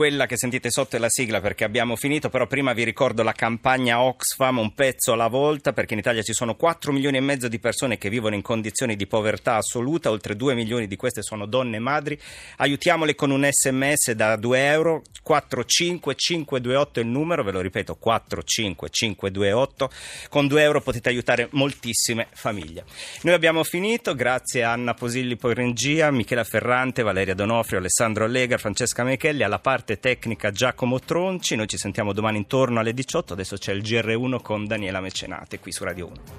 Quella che sentite sotto è la sigla perché abbiamo finito, però prima vi ricordo la campagna Oxfam, un pezzo alla volta, perché in Italia ci sono 4 milioni e mezzo di persone che vivono in condizioni di povertà assoluta, oltre 2 milioni di queste sono donne e madri. Aiutiamole con un sms da 2 euro, 45528 è il numero, ve lo ripeto, 45528. Con 2 euro potete aiutare moltissime famiglie. Noi abbiamo finito, grazie a Anna Posilli Porengia, Michela Ferrante, Valeria Donofrio, Alessandro Allega, Francesca Mechelli, alla parte parte tecnica Giacomo Tronci. Noi ci sentiamo domani intorno alle 18. Adesso c'è il GR1 con Daniela Mecenate qui su Radio 1.